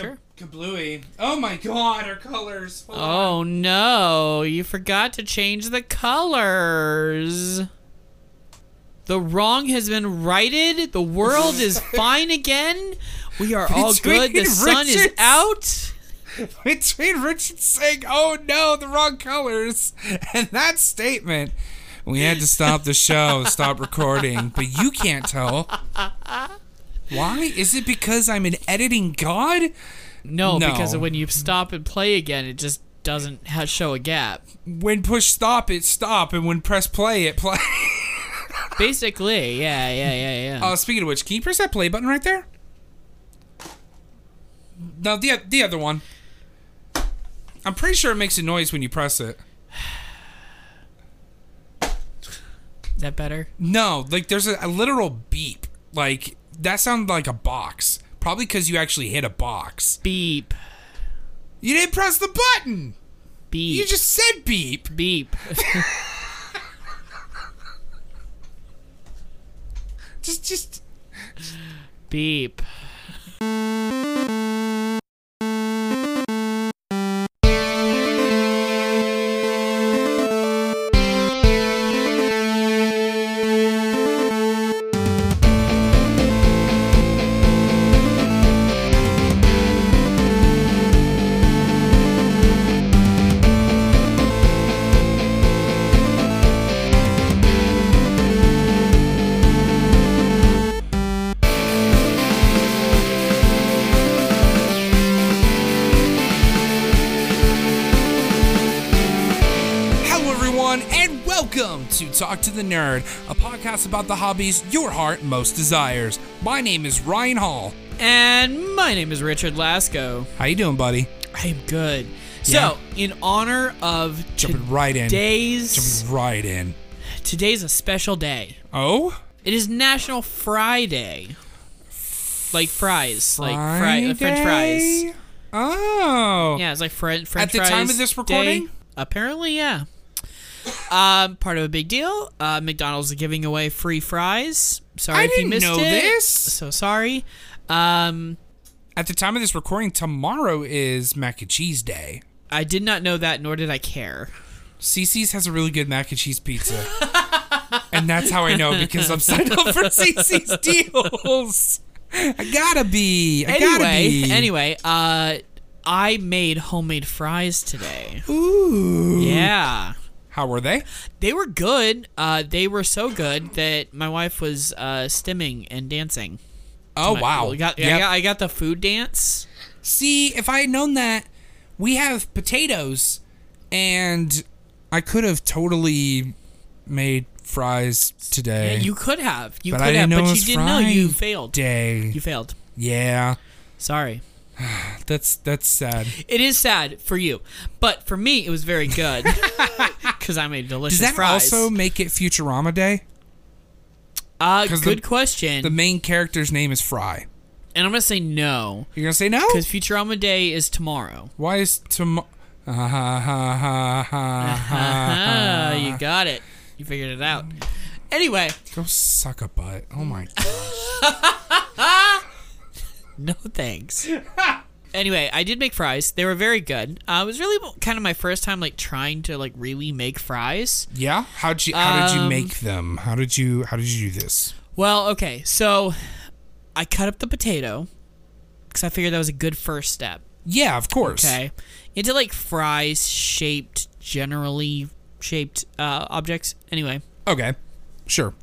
Sure. Kablooey. Oh my god, our colors. Hold on. Oh no, you forgot to change the colors. The wrong has been righted. The world is fine again. We are all good. The Between sun is out. Between Richard saying, oh no, the wrong colors, and that statement, we had to stop the show, stop recording, but you can't tell. Why? Is it because I'm an editing god? No, No. because when you stop and play again, it just doesn't ha- show a gap. When push stop, it stop, and when press play, it play. Basically, yeah, yeah, yeah, yeah. Uh, speaking of which, can you press that play button right there? No, the the other one. I'm pretty sure it makes a noise when you press it. Is that better? No, like there's a, a literal beep. Like that sounded like a box. Probably because you actually hit a box. Beep, You didn't press the button. beep, You just said beep. beep. Just just Beep. Welcome to Talk to the Nerd, a podcast about the hobbies your heart most desires. My name is Ryan Hall. And my name is Richard Lasco. How you doing, buddy? I am good. Yeah. So, in honor of Jumping right in. today's Jumping right in. today's a special day. Oh, It is National Friday. Like fries, like fry, uh, French fries. Oh, Yeah, it's like fr- French At the fries. time of this day. recording? Apparently, yeah. Um, part of a big deal. Uh, McDonald's is giving away free fries. Sorry I if you didn't missed know it. this. So sorry. Um, At the time of this recording, tomorrow is Mac and Cheese Day. I did not know that, nor did I care. Cicis has a really good mac and cheese pizza. and that's how I know because I'm signed up for Cicis deals. I gotta be. I gotta Anyway, be. anyway, uh, I made homemade fries today. Ooh. Yeah. How were they? They were good. Uh, they were so good that my wife was uh, stimming and dancing. Oh My- wow. I got, I got, I got the food dance. See, if I had known that, we have potatoes, and I could have totally made fries today. Yeah, you could have. You But could I have, didn't know but you didn't know. You failed. Day. You failed. Yeah, Sorry. that's that's sad. It is sad for you, but for me, it was very good because I made delicious Does that fries. also make it Futurama Day? uh, good the- question. The main character's name is Fry. and I'm gonna say no You're gonna say no? because Futurama Day is tomorrow. Why is tomorrow? You got it. You figured it out. Anyway, Go suck a butt. Oh my god. No thanks. anyway, I did make fries. They were very good. Uh, it was really kind of my first time like trying to like really make fries. Yeah. How'd you How did you Um, make them? How did you How did you do this? Well, okay, so I cut up the potato because I figured that was a good first step. Yeah, of course. Okay, into like fries shaped, generally shaped uh, objects. Anyway, Okay. Sure.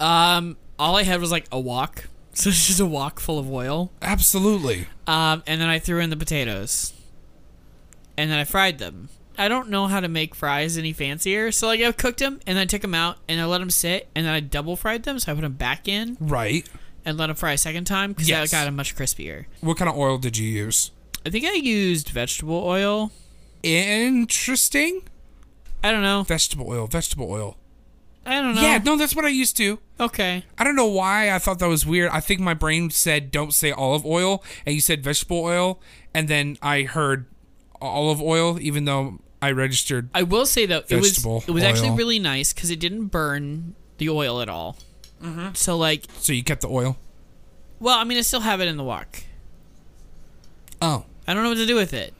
um, all I had was like a wok, so it's just a wok full of oil. Absolutely. Um, and then I threw in the potatoes, and then I fried them. I don't know how to make fries any fancier, so like I cooked them and then I took them out and I let them sit, and then I double fried them, so I put them back in Right. and let them fry a second time because Yes. that got them much crispier. What kind of oil did you use? I think I used vegetable oil. Interesting. I don't know. Vegetable oil. Vegetable oil. I don't know. Yeah. No, that's what I used to. Okay. I don't know why I thought that was weird. I think my brain said don't say olive oil, and you said vegetable oil, and then I heard olive oil, even though I registered. I will say though, it was it was actually really nice because it didn't burn the oil at all. Mm-hmm. So like, So you kept the oil. well, I mean, I still have it in the wok. Oh, I don't know what to do with it.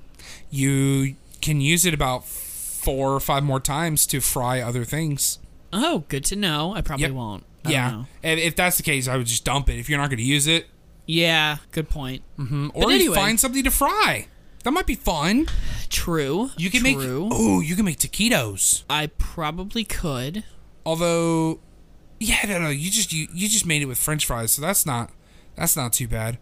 you can use it about four or five more times to fry other things. Oh, good to know. I probably Yep. won't. I don't yeah, know. if, if that's the case, I would just dump it. If you're not going to use it, Yeah, good point. mm, or you anyway. find something to fry. That might be fun. True. You can True. make oh, you can make taquitos. I probably could. Although, yeah, no, no, you just you, you just made it with French fries, so that's not that's not too bad.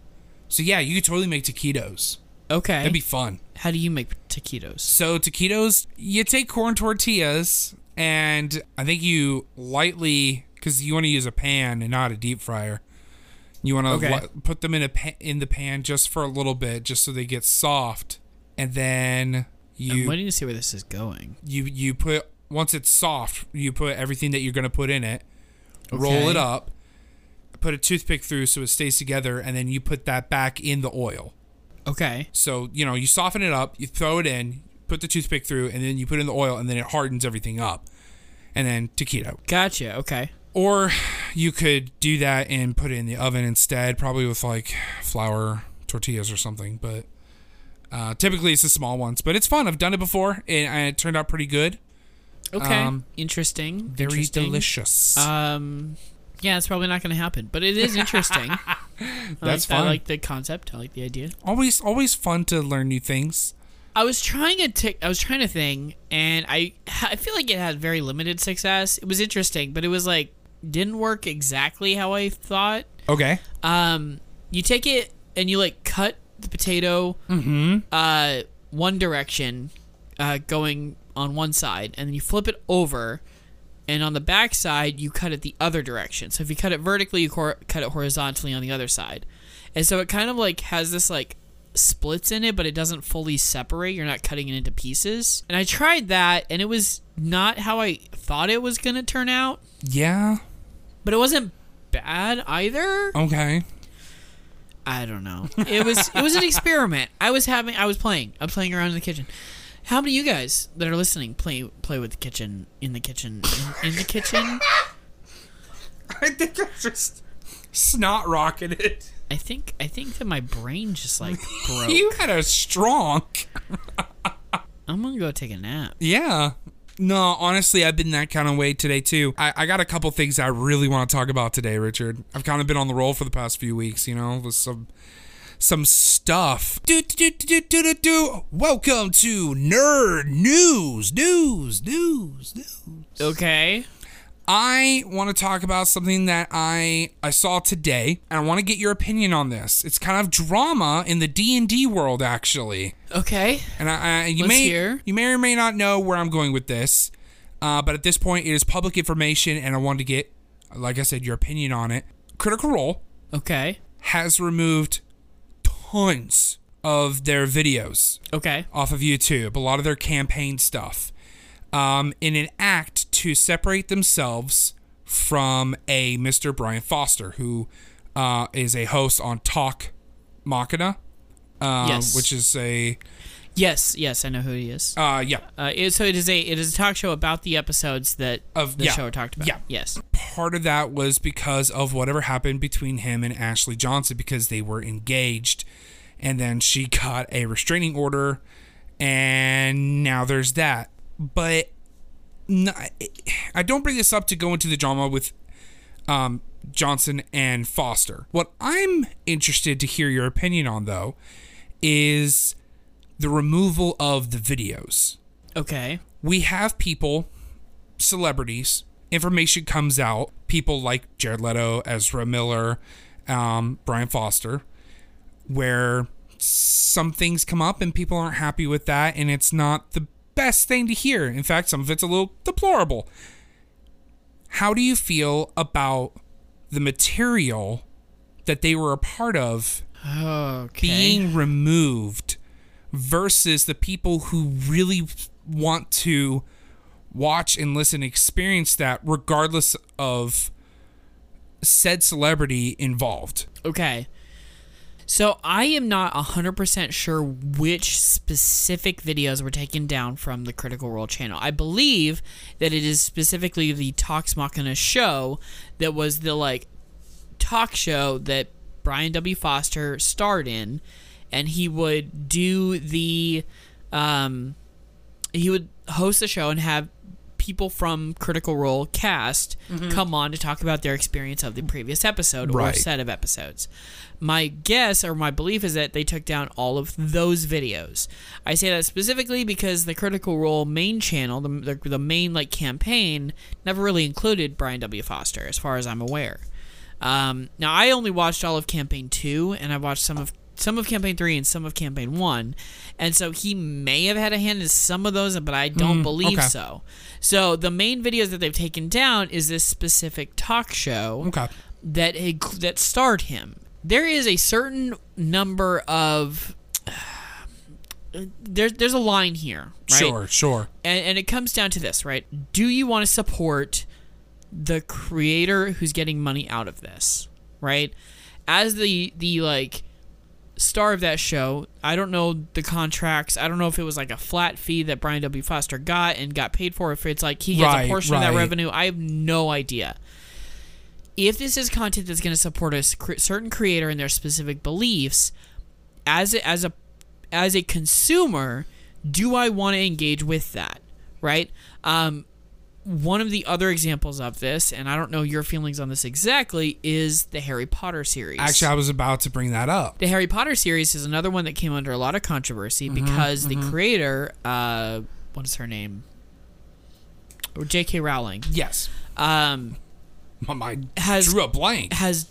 So yeah, you could totally make taquitos. Okay. That'd be fun. How do you make taquitos? So taquitos, you take corn tortillas, and I think you lightly because you want to use a pan and not a deep fryer. You want to Okay. put them in a pa- in the pan just for a little bit, just so they get soft, and then you. I'm waiting to see where this is going. you you put once it's soft, you put everything that you're gonna put in it, roll it up, put a toothpick through so it stays together, and then you put that back in the oil. Okay. So you know you soften it up, you throw it in, put the toothpick through, and then you put in the oil, and then it hardens everything up, and then taquito. Gotcha. Okay. Or you could do that and put it in the oven instead, probably with like flour tortillas or something. But uh, typically it's the small ones. But it's fun. I've done it before, and, and it turned out pretty good. Okay. Um, interesting. Very interesting. delicious. Um, yeah, it's probably not going to happen, but it is interesting. I That's like, I like the concept. I like the idea. always, always fun to learn new things. I was trying a tick. I was trying a thing, and I I feel like it had very limited success. It was interesting, but it was like didn't work exactly how I thought. Okay. Um, you take it and you like cut the potato Mm-hmm. uh one direction, uh going on one side, and then you flip it over, and on the back side you cut it the other direction. So if you cut it vertically, you cor- cut it horizontally on the other side, and so it kind of like has this like splits in it, but it doesn't fully separate. You're not cutting it into pieces. And I tried that, and it was not how I thought it was gonna turn out, Yeah. but it wasn't bad either. Okay. I don't know. It was it was an experiment. I was having I was playing. I'm playing around in the kitchen. How many of you guys that are listening play play with the kitchen in the kitchen in, in the kitchen? I think I just snot rocketed. I think I think that my brain just like broke. You had a strong. I'm gonna go take a nap. Yeah. No, honestly, I've been that kind of way today too. I, I got a couple things I really want to talk about today, Richard. I've kind of been on the roll for the past few weeks, you know, with some some stuff. Do do do do do do. do. Welcome to Nerd News, news, news, news. Okay. I want to talk about something that I I saw today, and I want to get your opinion on this. It's kind of drama in the D and D world, actually. Okay. And I, I you Let's may hear. you may or may not know where I'm going with this, uh, but at this point, it is public information, and I wanted to get, like I said, your opinion on it. Critical Role Okay. has removed tons of their videos Okay. off of YouTube, a lot of their campaign stuff, um, in an act to separate themselves from a Mr. Brian Foster, who uh, is a host on Talk Machina, uh, Yes. which is a Yes. Yes. I know who he is. uh, yeah Uh, it, so it is a it is a talk show about the episodes that Of- the yeah. show talked about. Yeah. Yes. part of that was because of whatever happened between him and Ashley Johnson because they were engaged and then she got a restraining order and now there's that but no, I don't bring this up to go into the drama with um, Johnson and Foster. What I'm interested to hear your opinion on though is the removal of the videos Okay. we have people, celebrities, information comes out, people like Jared Leto, Ezra Miller, um, Brian Foster, where some things come up and people aren't happy with that, and it's not the best thing to hear. In fact, some of it's a little deplorable. How do you feel about the material that they were a part of Okay. being removed versus the people who really want to watch and listen experience that regardless of said celebrity involved Okay. So I am not 100% sure which specific videos were taken down from the Critical Role channel. I believe that it is specifically the Talks Machina show that was the like talk show that Brian W. Foster starred in and he would do the um, he would host the show and have people from Critical Role cast come on to talk about their experience of the previous episode or set of episodes. My guess or my belief is that they took down all of those videos. I say that specifically because the Critical Role main channel, the, the, the main like campaign, never really included Brian W. Foster, as far as I'm aware. Um, now I only watched all of campaign two, and I watched some of some of campaign three and some of campaign one, and so he may have had a hand in some of those, but I don't mm, believe okay. so. So the main videos that they've taken down is this specific talk show Okay. that that starred him. There is a certain number of uh, there's there's a line here, right? Sure, sure. and, and it comes down to this, right? Do you want to support the creator who's getting money out of this, right? As the the like star of that show, I don't know the contracts. I don't know if it was like a flat fee that Brian W. Foster got and got paid for. If it's like he gets Right, a portion of that revenue, I have no idea. If this is content that's going to support a certain creator and their specific beliefs, as a, as a as a consumer, do I want to engage with that? Right? Um, one of the other examples of this, and I don't know your feelings on this exactly, is the Harry Potter series. Actually, I was about to bring that up. the Harry Potter series is another one that came under a lot of controversy Mm-hmm, because the creator, uh, what is her name? J.K. Rowling, Yes. um, My mind Has- drew a blank. has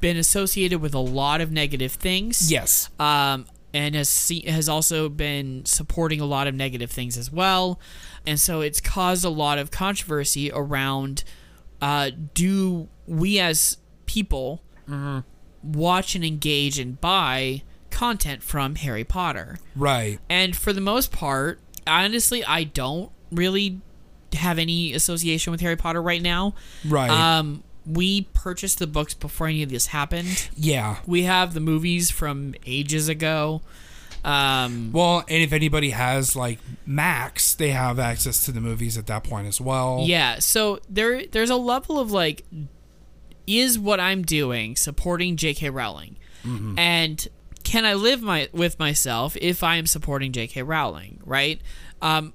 been associated with a lot of negative things. Yes. um, and has see, has also been supporting a lot of negative things as well, and so it's caused a lot of controversy around uh, do we as people watch and engage and buy content from Harry Potter? Right. And for the most part, honestly, I don't really have any association with Harry Potter right now. Right. Um, we purchased the books before any of this happened. yeah. We have the movies from ages ago. Um, Well, and if anybody has like Max, they have access to the movies at that point as well. yeah, so there there's a level of like is what I'm doing supporting J.K. Rowling? And can I live my with myself if I am supporting J.K. Rowling, right? Um,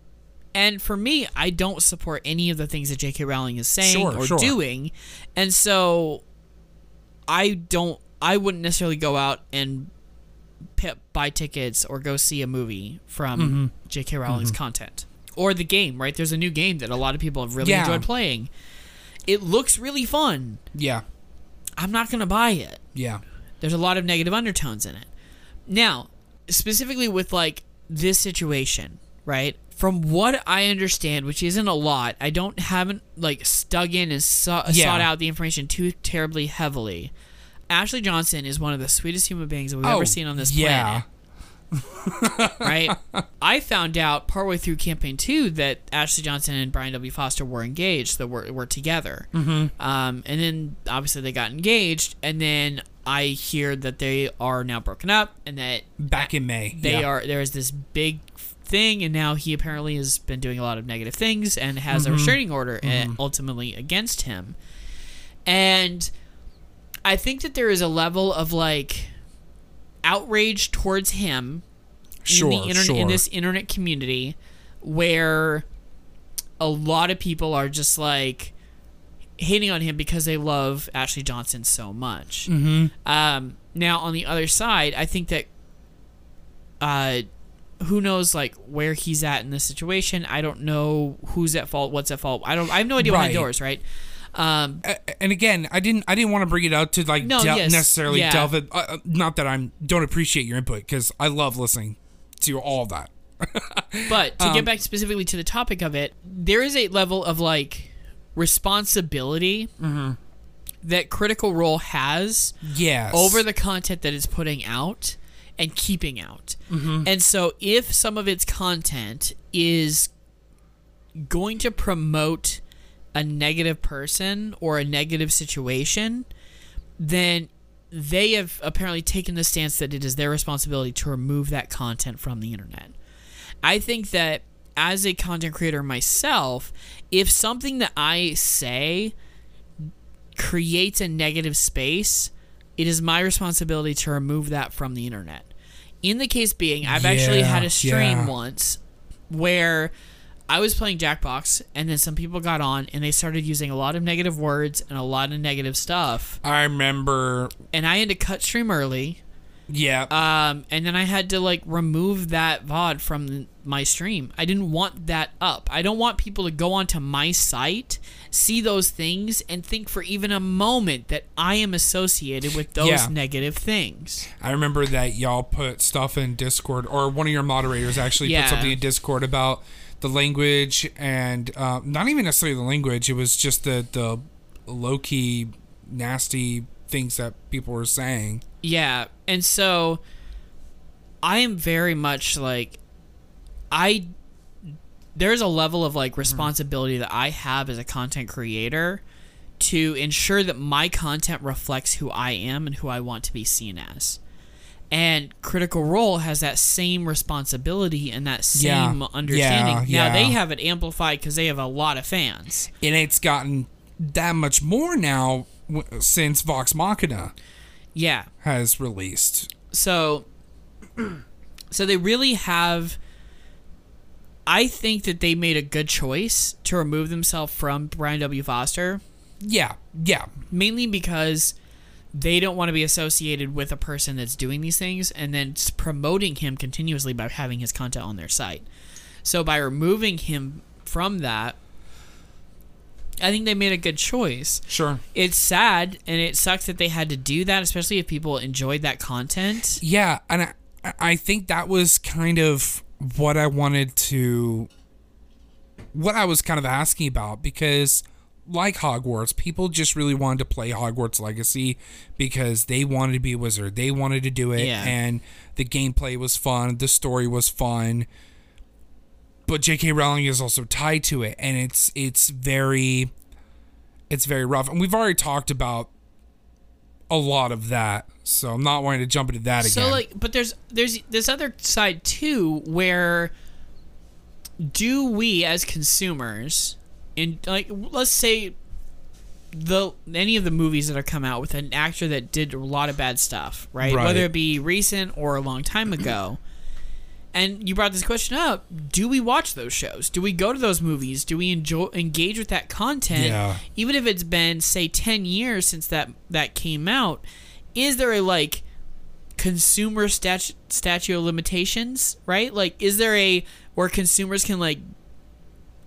and for me, I don't support any of the things that J.K. Rowling is saying Sure, or sure. doing, and so I don't. I wouldn't necessarily go out and p- buy tickets or go see a movie from Mm-hmm. J.K. Rowling's content or the game. Right? There's a new game that a lot of people have really Yeah. enjoyed playing. It looks really fun. Yeah. I'm not gonna buy it. Yeah. There's a lot of negative undertones in it. Now, specifically with like this situation, right? From what I understand, which isn't a lot, I don't haven't like stuck in and saw, Yeah. sought out the information too terribly heavily. Ashley Johnson is one of the sweetest human beings that we've Oh, ever seen on this yeah. planet. Right? I found out partway through campaign two that Ashley Johnson and Brian W. Foster were engaged, that were, were together. Mm-hmm. Um, and then obviously they got engaged, and then I hear that they are now broken up, and that Back in May. they yeah. are there is this big thing, and now he apparently has been doing a lot of negative things and has Mm-hmm. a restraining order uh, ultimately against him. And I think that there is a level of like outrage towards him Sure, in the internet sure. in this internet community where a lot of people are just like hating on him because they love Ashley Johnson so much. Mm-hmm. Um, now on the other side, I think that uh, who knows like where he's at in this situation. I don't know who's at fault, what's at fault. I don't. I have no idea behind Right. doors, right? Um, and again, I didn't. I didn't want to bring it out to like No, del- yes, necessarily yeah. delve it. Uh, uh, not that I'm don't appreciate your input because I love listening to all that. But to Um, get back specifically to the topic of it, there is a level of like responsibility Mm-hmm. that Critical Role has Yes. over the content that it's putting out and keeping out. Mm-hmm. And so, if some of its content is going to promote a negative person or a negative situation, then they have apparently taken the stance that it is their responsibility to remove that content from the internet. I think that as a content creator myself, if something that I say creates a negative space, it is my responsibility to remove that from the internet. In the case being, I've actually had a stream yeah. once where I was playing Jackbox, and then some people got on and they started using a lot of negative words and a lot of negative stuff, I remember. and I had to cut stream early. Yeah. Um, and then I had to like remove that VOD from my stream. I didn't want that up. I don't want people to go onto my site, see those things, and think for even a moment that I am associated with those Yeah. negative things. I remember that y'all put stuff in Discord, or one of your moderators actually Yeah. put something in Discord about the language and uh, not even necessarily the language. It was just the the low key nasty things that people were saying. Yeah, and so I am very much like I there's a level of like hmm. responsibility that I have as a content creator to ensure that my content reflects who I am and who I want to be seen as. And Critical Role has that same responsibility and that Yeah. same understanding. Yeah, Now they have it amplified because they have a lot of fans. and it's gotten that much more now w- since Vox Machina Yeah, has released. so so they really have I think that they made a good choice to remove themselves from Brian W. Foster, Yeah, yeah, mainly because they don't want to be associated with a person that's doing these things and then promoting him continuously by having his content on their site. So by removing him from that, I think they made a good choice. sure. It's sad and it sucks that they had to do that, especially if people enjoyed that content. Yeah, and I, I think that was kind of what I wanted to, what I was kind of asking about because, like Hogwarts, people just really wanted to play Hogwarts Legacy because they wanted to be a wizard. They wanted to do it, Yeah. and the gameplay was fun, the story was fun. But J.K. Rowling is also tied to it, and it's it's very, it's very rough. And we've already talked about a lot of that, so I'm not wanting to jump into that So again. So like, but there's there's this other side too, where do we as consumers, in like let's say the any of the movies that have come out with an actor that did a lot of bad stuff, right? Right. Whether it be recent or a long time ago. And you brought this question up: Do we watch those shows? Do we go to those movies? Do we enjoy engage with that content? Yeah. Even if it's been say ten years since that that came out, is there a like consumer statu- statute of limitations? Right? Like, is there a where consumers can like?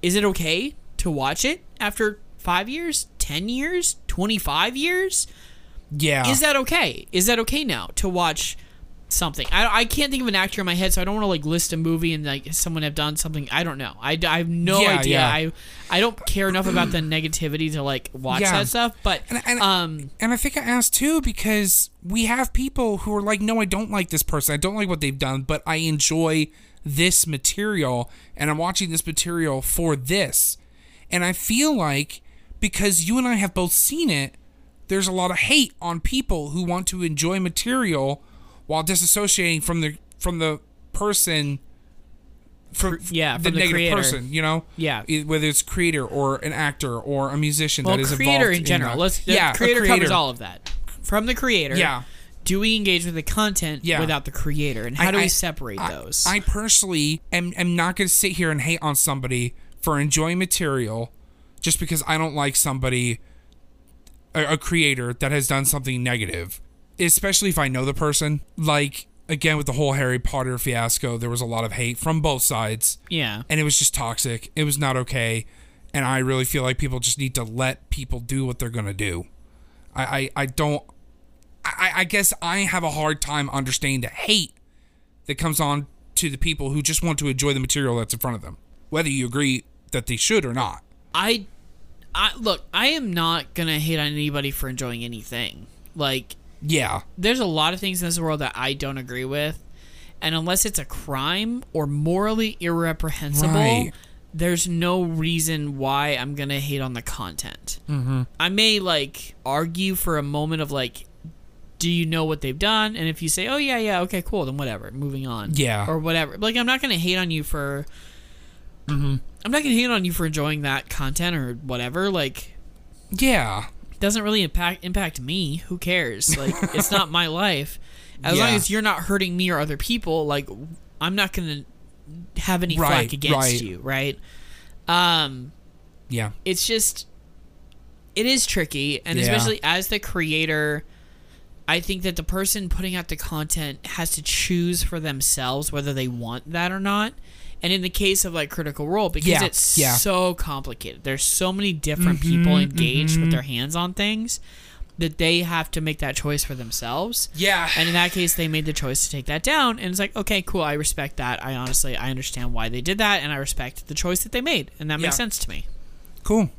Is it okay to watch it after five years, ten years, twenty five years? yeah, Is that okay? Is that okay now to watch something? I, I can't think of an actor in my head, so I don't want to like list a movie and like someone have done something. I don't know. I, I have no Yeah, idea. yeah. I I don't care enough about the negativity to like watch Yeah. that stuff. But And- and- um, And I think I asked too because we have people who are like, no, I don't like this person. I don't like what they've done, but I enjoy this material and I'm watching this material for this. And I feel like because you and I have both seen it, there's a lot of hate on people who want to enjoy material while disassociating from the from the person from yeah, the from the negative creator. person, you know? Yeah. Whether it's creator or an actor or a musician well, that is creator in general. that. Let's the yeah, a creator, covers all of that. From the creator, Yeah. Do we engage with the content Yeah. without the creator, and how I- do we I- separate I- those? I personally am, am not going to sit here and hate on somebody for enjoying material just because I don't like somebody, a, a creator that has done something negative, especially if I know the person. Like, again, with the whole Harry Potter fiasco, there was a lot of hate from both sides, yeah. and it was just toxic. It was not okay. And I really feel like people just need to let people do what they're going to do. I, I, I don't. I, I guess I have a hard time understanding the hate that comes on to the people who just want to enjoy the material that's in front of them, whether you agree that they should or not. I, I look. I am not gonna hate on anybody for enjoying anything. Like, Yeah, there's a lot of things in this world that I don't agree with, and unless it's a crime or morally irreprehensible, Right. there's no reason why I'm gonna hate on the content. Mm-hmm. I may like argue for a moment of like, do you know what they've done? And if you say, oh yeah, yeah, okay, cool, then whatever, moving on. Yeah. or whatever. Like, I'm not gonna hate on you for. I'm not gonna hate on you for enjoying that content or whatever. Like, yeah, doesn't really impact impact me. Who cares? Like it's not my life. As long as you're not hurting me or other people, like I'm not gonna have any Right, flack against right. you, right? Um, Yeah. it's just it is tricky and Yeah. especially as the creator i think that the person putting out the content has to choose for themselves whether they want that or not and in the case of like critical role because Yeah, it's yeah. so complicated there's so many different people Mhm, engaged with mhm. their hands on things that they have to make that choice for themselves Yeah. and in that case they made the choice to take that down and it's like okay cool i respect that i honestly i understand why they did that and i respect the choice that they made and that makes Yeah. sense to me Cool.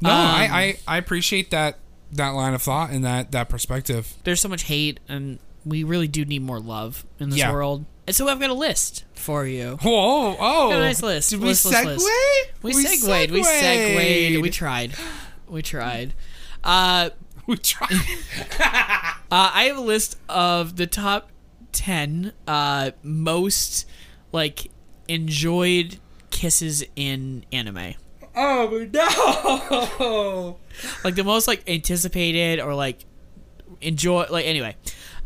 No, Um, I, I I appreciate that that line of thought and that that perspective. there's so much hate and we really do need more love in this Yeah. world. And so I've got a list for you. Whoa! Oh, Got a nice list. Did List, we list, segue? list. We, segued. We segued. We tried. We tried. Uh, we tried. uh, I have a list of the top ten uh, most like enjoyed kisses in anime. oh no! Like the most like anticipated or like enjoy. Like anyway,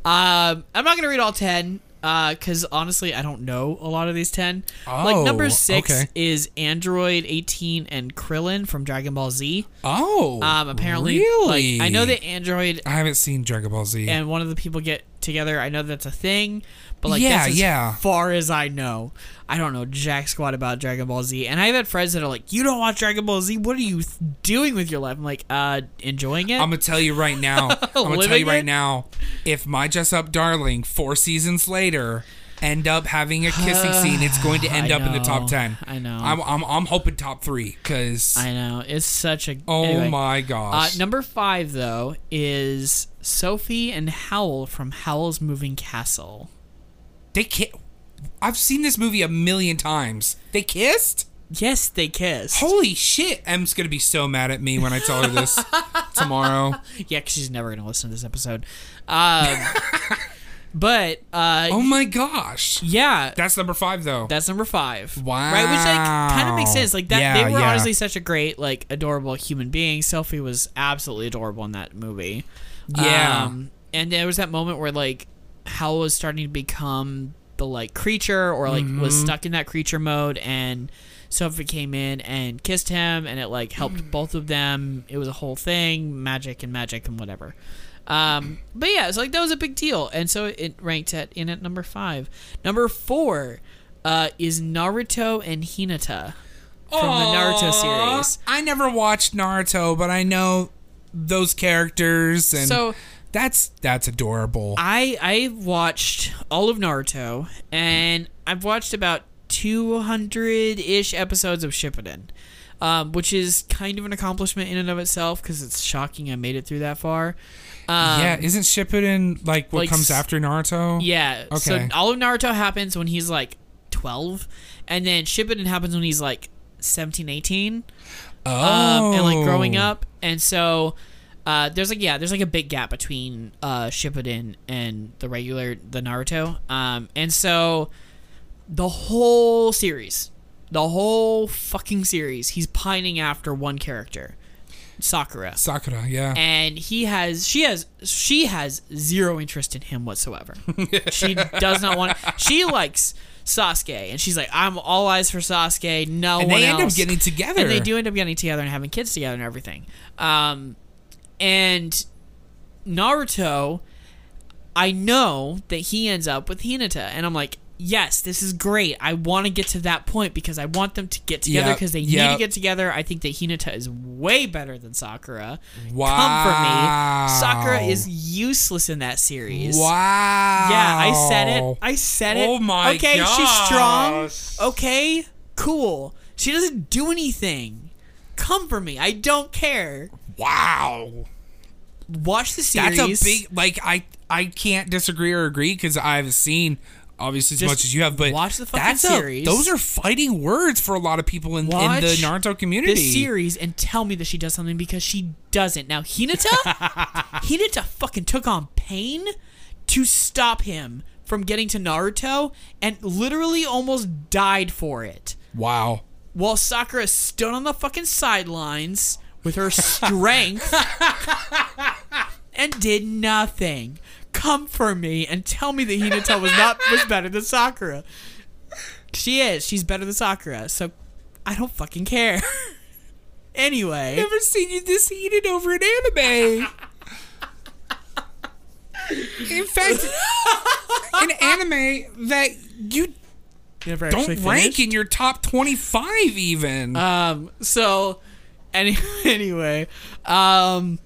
um, I'm not gonna read all ten. Uh, cause honestly, I don't know a lot of these ten. like Oh, number six okay. is Android 18 and Krillin from Dragon Ball Z. Oh, Um, apparently, really? like I know that Android I haven't seen Dragon Ball Z. and one of the people get together. I know that's a thing, but like Yeah, yeah. far as I know. I don't know jack squat about Dragon Ball Z, and I've had friends that are like, "You don't watch Dragon Ball Z? What are you doing with your life?" I'm like, "Uh, enjoying it." I'm gonna tell you right now. I'm gonna tell you right it? now. If my Dress Up Darling four seasons later end up having a kissing scene, it's going to end I up in the top ten. I know. I'm I'm, I'm hoping top three because I know it's such a. oh anyway. my Uh, gosh. number five though is Sophie and Howl from Howl's Moving Castle. They ki- I've seen this movie a million times. They kissed. Yes, they kissed. Holy shit! Em's gonna be so mad at me when I tell her this tomorrow. Yeah, 'cause she's never gonna listen to this episode. Um, but uh, Oh my gosh. yeah, That's number five though. that's number five. Wow. Right, which like kind of makes sense. Like that, Yeah, they were yeah. honestly such a great, like, adorable human being. Sophie was absolutely adorable in that movie. Yeah. Um, and there was that moment where like Howl was starting to become the like creature, or like was Mm-hmm. stuck in that creature mode, and Sophie came in and kissed him, and it like Mm. helped both of them. It was a whole thing, magic and magic and whatever. Um, but yeah, it's like that was a big deal, and so it ranked at in at number five. Number four uh, is Naruto and Hinata from the Naruto series. I never watched Naruto, but I know those characters, and So that's that's adorable. I I watched all of Naruto, and I've watched about two hundred ish episodes of Shippuden, um, which is kind of an accomplishment in and of itself because it's shocking I made it through that far. Um, yeah, isn't Shippuden like what like comes after Naruto? Yeah. Okay. So all of Naruto happens when he's like 12, and then Shippuden happens when he's like 17, 18, Oh, um, and like growing up. And so uh, there's like yeah, there's like a big gap between uh, Shippuden and the regular the Naruto. Um, and so the whole series, the whole fucking series, he's pining after one character, Sakura Sakura. Yeah. and he has she has she has zero interest in him whatsoever. she does not want. She likes Sasuke, and she's like, "I'm all eyes for Sasuke. No one and one they end else." up getting together. and they do end up getting together and having kids together and everything. Um, and Naruto, I know that he ends up with Hinata, and I'm like, yes, this is great. I want to get to that point because I want them to get together Yep, because they need to get together. I think that Hinata is way better than Sakura. Wow. Come for me. Sakura is useless in that series. Wow. Yeah, I said it. I said it. Oh my Okay, she's strong. Okay, cool. She doesn't do anything. Come for me. I don't care. Wow. Watch the series. That's a big like I I can't disagree or agree because I haven't seen obviously as Just much as you have, but watch the fucking that's series. A, those are fighting words for a lot of people in, in the Naruto community. the series and tell me that she does something because she doesn't. Now Hinata, Hinata fucking took on pain to stop him from getting to Naruto and literally almost died for it. Wow. While Sakura stood on the fucking sidelines with her strength and did nothing. come for me and tell me that Hinata was not was better than Sakura. She is. She's better than Sakura. So I don't fucking care. anyway, Never seen you this heated over an anime. In fact, an anime that you never don't rank finished. in your top 25 even. Um. So, any anyway, um,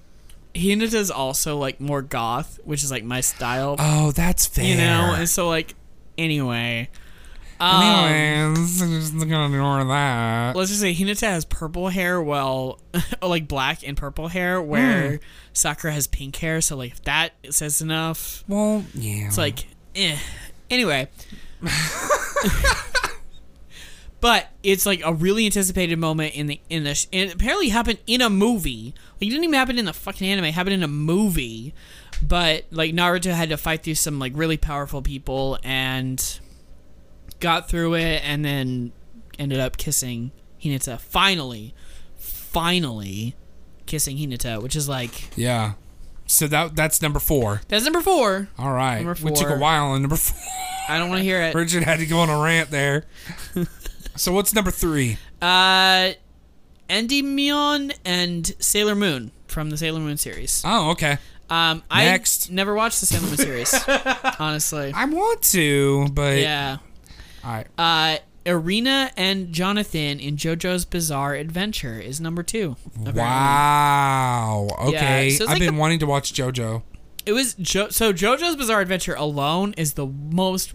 Hinata's also like more goth, which is like my style. oh, that's fair. you know, and so like anyway. Um, Anyways, I'm just gonna ignore that. let's just say Hinata has purple hair, well, like black and purple hair, where Sakura has pink hair. So like if that says enough. Well, yeah. It's like, eh. Anyway. But it's like a really anticipated moment in the in the sh- and it apparently happened in a movie. Like it didn't even happen in the fucking anime. It happened in a movie. But like Naruto had to fight through some like really powerful people and got through it and then ended up kissing Hinata finally. Finally kissing Hinata, which is like yeah. So that that's number four. that's number 4. All right. Number We took a while on number four. I don't want to hear it. Richard had to go on a rant there. so what's number three? Uh, Endymion and Sailor Moon from the Sailor Moon series. Oh, okay. Um, I Next. never watched the Sailor Moon series, honestly. I want to, but Yeah. all right. Uh, Erina and Jonathan in JoJo's Bizarre Adventure is number two. apparently. Wow. Okay. so it's I've been the- wanting to watch JoJo. It was jo- so JoJo's Bizarre Adventure alone is the most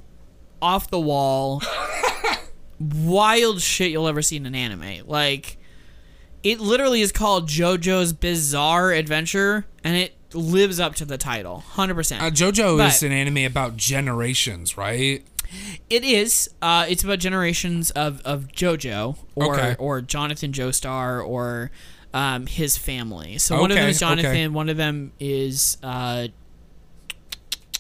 off the wall, wild shit you'll ever see in an anime. Like, it literally is called JoJo's Bizarre Adventure, and it lives up to the title, hundred Uh, percent. JoJo is an anime about generations, right? It is. Uh, it's about generations of of JoJo or Okay. or Jonathan Joestar or um, his family. So one of them is Jonathan. okay. One of them is uh,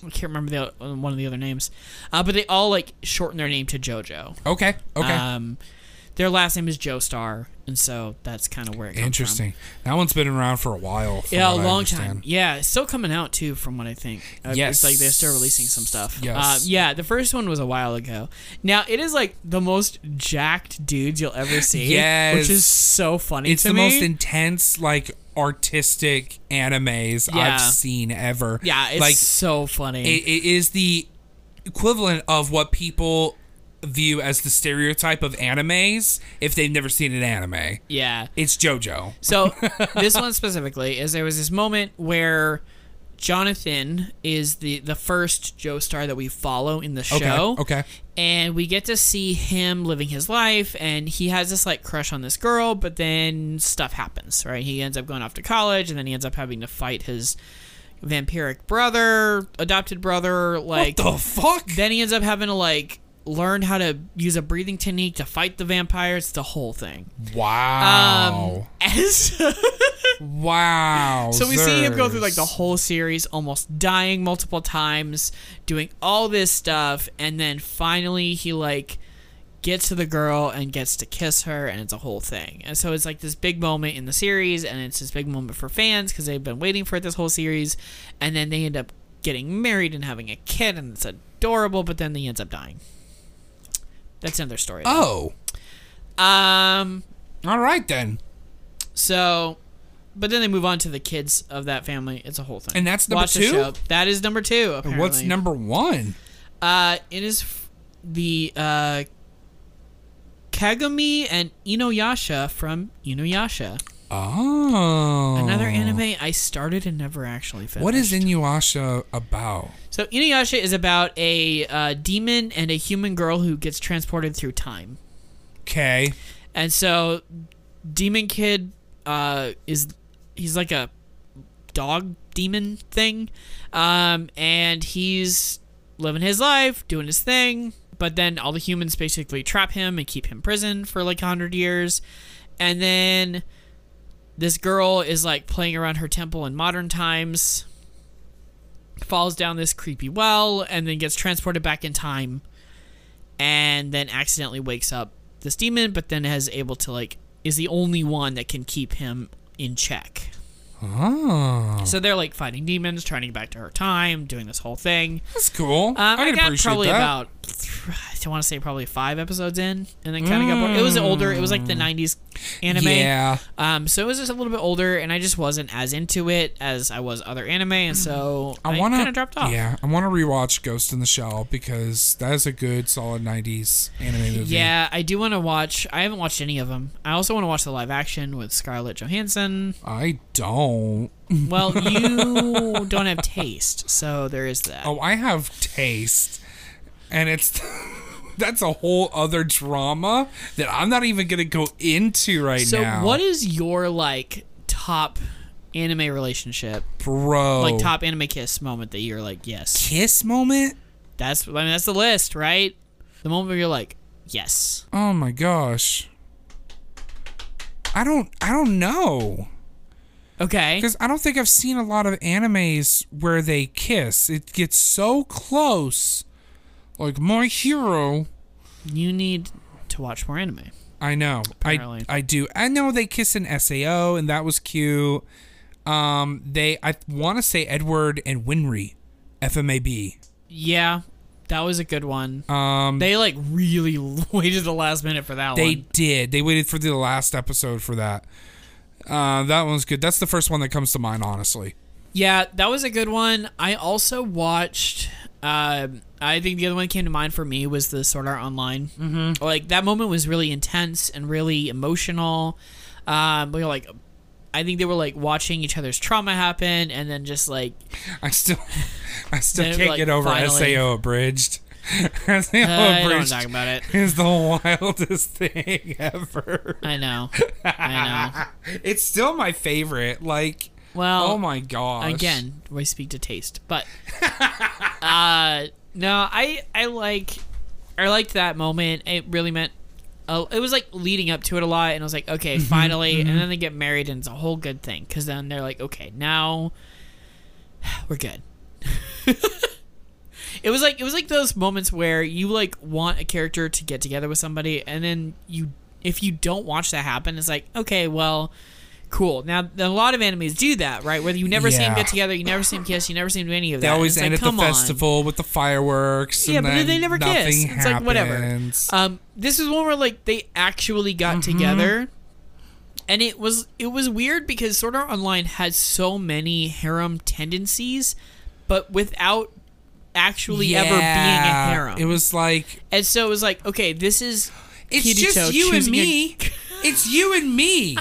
I can't remember the one of the other names, uh, but they all like shorten their name to JoJo. Okay. Okay. Um, their last name is Joestar, and so that's kind of where it comes Interesting. That one's been around for a while. From. from Yeah, a long time. Yeah, it's still coming out too, from what I think. Uh, Yes. it's like they're still releasing some stuff. Yes. Uh, yeah, the first one was a while ago. Now it is like the most jacked dudes you'll ever see. Yes. which is so funny. It's the me. most intense, like artistic animes Yeah. I've seen ever. yeah, it's like so funny. it, it is the equivalent of what people view as the stereotype of animes if they've never seen an anime. yeah. It's JoJo. So this one specifically is there was this moment where Jonathan is the the first Joestar that we follow in the Okay. show. Okay. and we get to see him living his life and he has this like crush on this girl but then stuff happens right he ends up going off to college and then he ends up having to fight his vampiric brother adopted brother like what the fuck? then he ends up having to like learn how to use a breathing technique to fight the vampires the whole thing Wow. um as wow. So we see him go through like the whole series, almost dying multiple times, doing all this stuff, and then finally he like gets to the girl and gets to kiss her, and it's a whole thing. And so it's like this big moment in the series, and it's this big moment for fans because they've been waiting for it this whole series, and then they end up getting married and having a kid, and it's adorable. But then he ends up dying. That's another story. Oh. Um. All right then. So, but then they move on to the kids of that family. It's a whole thing. And that's number Watch the two? That is number two. Apparently. What's number one? Uh, it is f- the uh, Kagome and Inuyasha from Inuyasha. Oh. Another anime I started and never actually finished. What is Inuyasha about? So Inuyasha is about a uh, demon and a human girl who gets transported through time. Okay. And so, Demon Kid uh, is he's like a dog demon thing, um, and he's living his life, doing his thing. But then all the humans basically trap him and keep him prison for like hundred years, and then this girl is like playing around her temple in modern times, falls down this creepy well, and then gets transported back in time, and then accidentally wakes up this demon, but then is able to like is the only one that can keep him in check. Oh, So they're like fighting demons, trying to get back to her time, doing this whole thing. that's cool. Um, I I, got appreciate probably that. about, I want to say probably five episodes in, and then kind of got bored. It was older. It was like the '90s anime. Yeah, Um, so it was just a little bit older, and I just wasn't as into it as I was other anime, and so I, I want to. kind of dropped off. Yeah, I want to rewatch Ghost in the Shell because that is a good, solid '90s anime movie. Yeah, I do want to watch. I haven't watched any of them. I also want to watch the live action with Scarlett Johansson. I don't. Well, you don't have taste, so there is that. Oh, I have taste, and it's that's a whole other drama that I'm not even gonna go into right so, now. So what is your like top anime relationship, bro? like top anime kiss moment that you're like, yes, kiss moment? that's. I mean, that's the list, right? The moment where you're like, yes. Oh my gosh. I don't. I don't know. Okay. Because I don't think I've seen a lot of animes where they kiss. It gets so close. Like my hero. You need to watch more anime. I know. Apparently. I I do. I know they kiss in Sao and that was cute. Um they I want to say Edward and Winry FMAB. Yeah, that was a good one. Um They like really waited the last minute for that they one. did. They waited for the last episode for that. Uh that one's good. That's the first one that comes to mind honestly. Yeah, that was a good one. I also watched. Uh, I think the other one that came to mind for me was the Sword Art Online. Mm-hmm. Like that moment was really intense and really emotional. Um, we were like, I think they were like watching each other's trauma happen, and then just like I still I still can't like, get over finally- SAO abridged. SAO uh, I don't abridged talk about it. is the wildest thing ever. I know. I know. It's still my favorite. Like, Well, oh my gosh. again, we speak to taste, but uh, no, I I like I liked that moment. It really meant. Uh, it was like leading up to it a lot, and I was like, okay, finally. And then they get married, and it's a whole good thing because then they're like, okay, now we're good. it was like it was like those moments where you like want a character to get together with somebody, and then you if you don't watch that happen, it's like, okay, well, cool. Now a lot of animes do that, right? Whether you never see them get together, you never see them kiss, you never see them do any of that. They always It's end like, at the come on. festival with the fireworks. Yeah, and but then they never kiss. nothing It's like, whatever. Um, this is one where like they actually got Mm-hmm. together, and it was it was weird because Sword Art Online had so many harem tendencies, but without actually ever being a harem. It was like and so it was like, okay, this is it's Kirito just you and choosing a- me. it's you and me.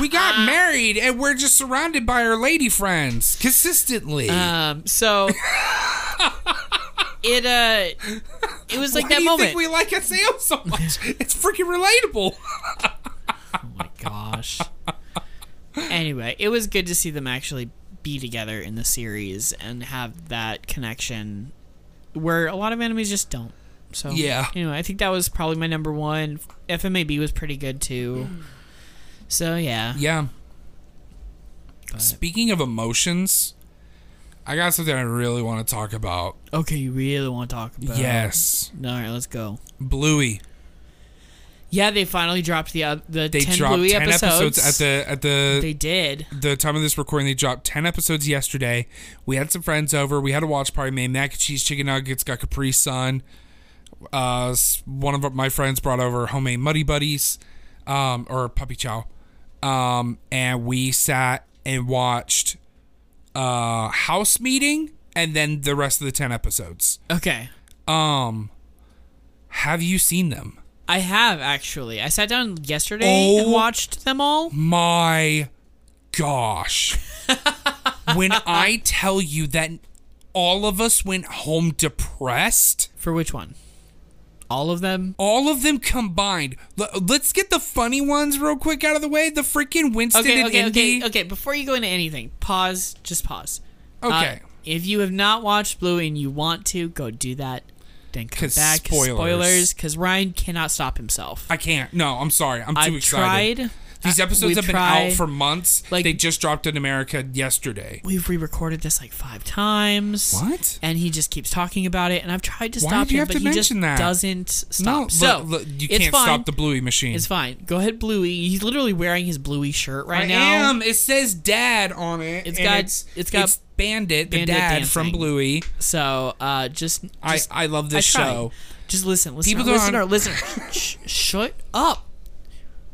We got married and we're just surrounded by our lady friends consistently. um. So it uh, it was like Why that do you moment. think we like SAO so much? it's freaking relatable. Oh my gosh. anyway, it was good to see them actually be together in the series and have that connection where a lot of enemies just don't. So Yeah. Anyway, I think that was probably my number one. FMAB was pretty good too. So yeah. Yeah. But- Speaking of emotions, I got something I really want to talk about. okay, you really want to talk about? Yes, All right, let's go. Bluey. Yeah, they finally dropped the uh, the They ten dropped Bluey ten episodes. episodes at the at the They did. the time of this recording. They dropped ten episodes yesterday. We had some friends over. We had a watch party. Made mac and cheese, chicken nuggets, got Capri Sun. Uh, one of my friends brought over homemade Muddy Buddies, um, or puppy chow, um, and we sat and watched uh house meeting and then the rest of the 10 episodes Okay. um have you seen them I have actually. I sat down yesterday and Oh. watched them all. my gosh when i tell you that all of us went home depressed For which one? All of them? all of them combined L- let's get the funny ones real quick out of the way the freaking winston Okay, and okay, indy okay, okay. Before you go into anything, pause. Just pause. Okay. Uh, if you have not watched Blue and you want to, go do that. Then come back. spoilers. Spoilers, because Ryan cannot stop himself. i can't no i'm sorry i'm too I've excited tried. These episodes have been try- out for months. like- they just dropped in America yesterday. We've re-recorded this like five times. What? And he just keeps talking about it, and I've tried to Why stop you him, have but he just that? doesn't stop. No, so look, look, you can't fine. stop the Bluey machine. It's fine. Go ahead, Bluey. He's literally wearing his Bluey shirt right I now. am. It says Dad on it. It's got- it's, it's got Bandit, the Bandit dad from. Bluey. So uh, just, I just I love this try. show. Just listen, listen, People listener, listener. Sh- shut up.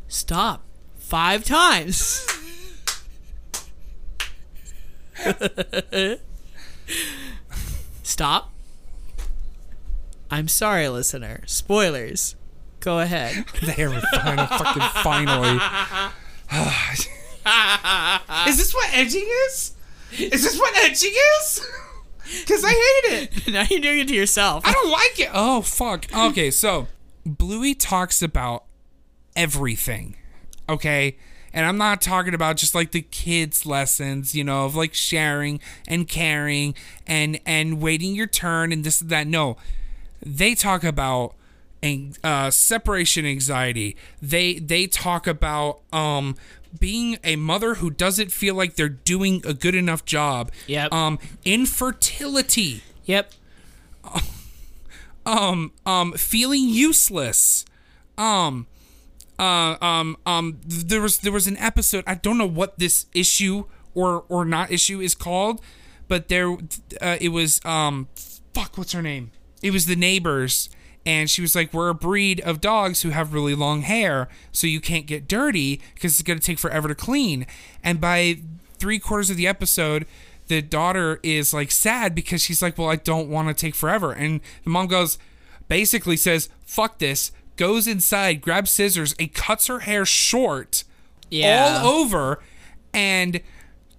Stop. Five times. Stop. I'm sorry, listener. Spoilers. Go ahead. There, we finally, fucking finally. is this what edging is? Is this what edging is? Because I hate it. now you're doing it to yourself. I don't like it. Oh fuck. Okay, so Bluey talks about everything. Okay? And I'm not talking about just like the kids lessons, you know, of like sharing and caring and and waiting your turn and this and that. No. They talk about an- uh, separation anxiety. They they talk about um being a mother who doesn't feel like they're doing a good enough job. Yep. Um infertility Yep. um um feeling useless um uh um um there was there was an episode i don't know what this issue or or not issue is called but there uh, it was um fuck what's her name? It was the neighbors and she was like we're a breed of dogs who have really long hair so you can't get dirty because it's to take forever to clean. And by three quarters of the episode the daughter is like sad because she's like well i don't want to take forever. And the mom goes basically says fuck this goes inside grabs scissors and cuts her hair short Yeah. all over and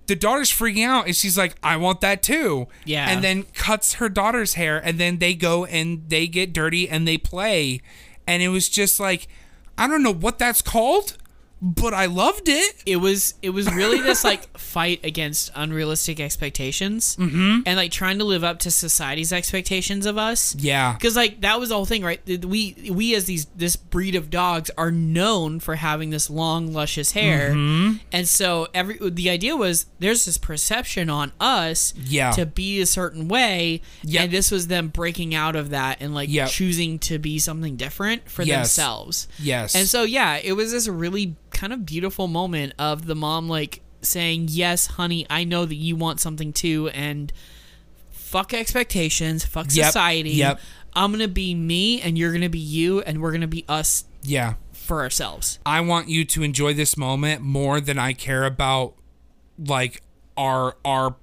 the daughter's freaking out and she's like i want that too Yeah. and then cuts her daughter's hair and then they go and they get dirty and they play and it was just like i don't know what that's called but i loved it it was it was really this like fight against unrealistic expectations mm-hmm. and like trying to live up to society's expectations of us yeah because like that was the whole thing right we we as these this breed of dogs are known for having this long luscious hair Mm-hmm. and so every the idea was there's this perception on us Yeah. to be a certain way Yep. and this was them breaking out of that and like Yep. choosing to be something different for Yes. themselves yes and so yeah, it was this really kind of beautiful moment of the mom like saying, "Yes, honey, I know that you want something too and fuck expectations, fuck Yep, society. yep. I'm going to be me and you're going to be you and we're going to be us yeah for ourselves." I want you to enjoy this moment more than I care about like our our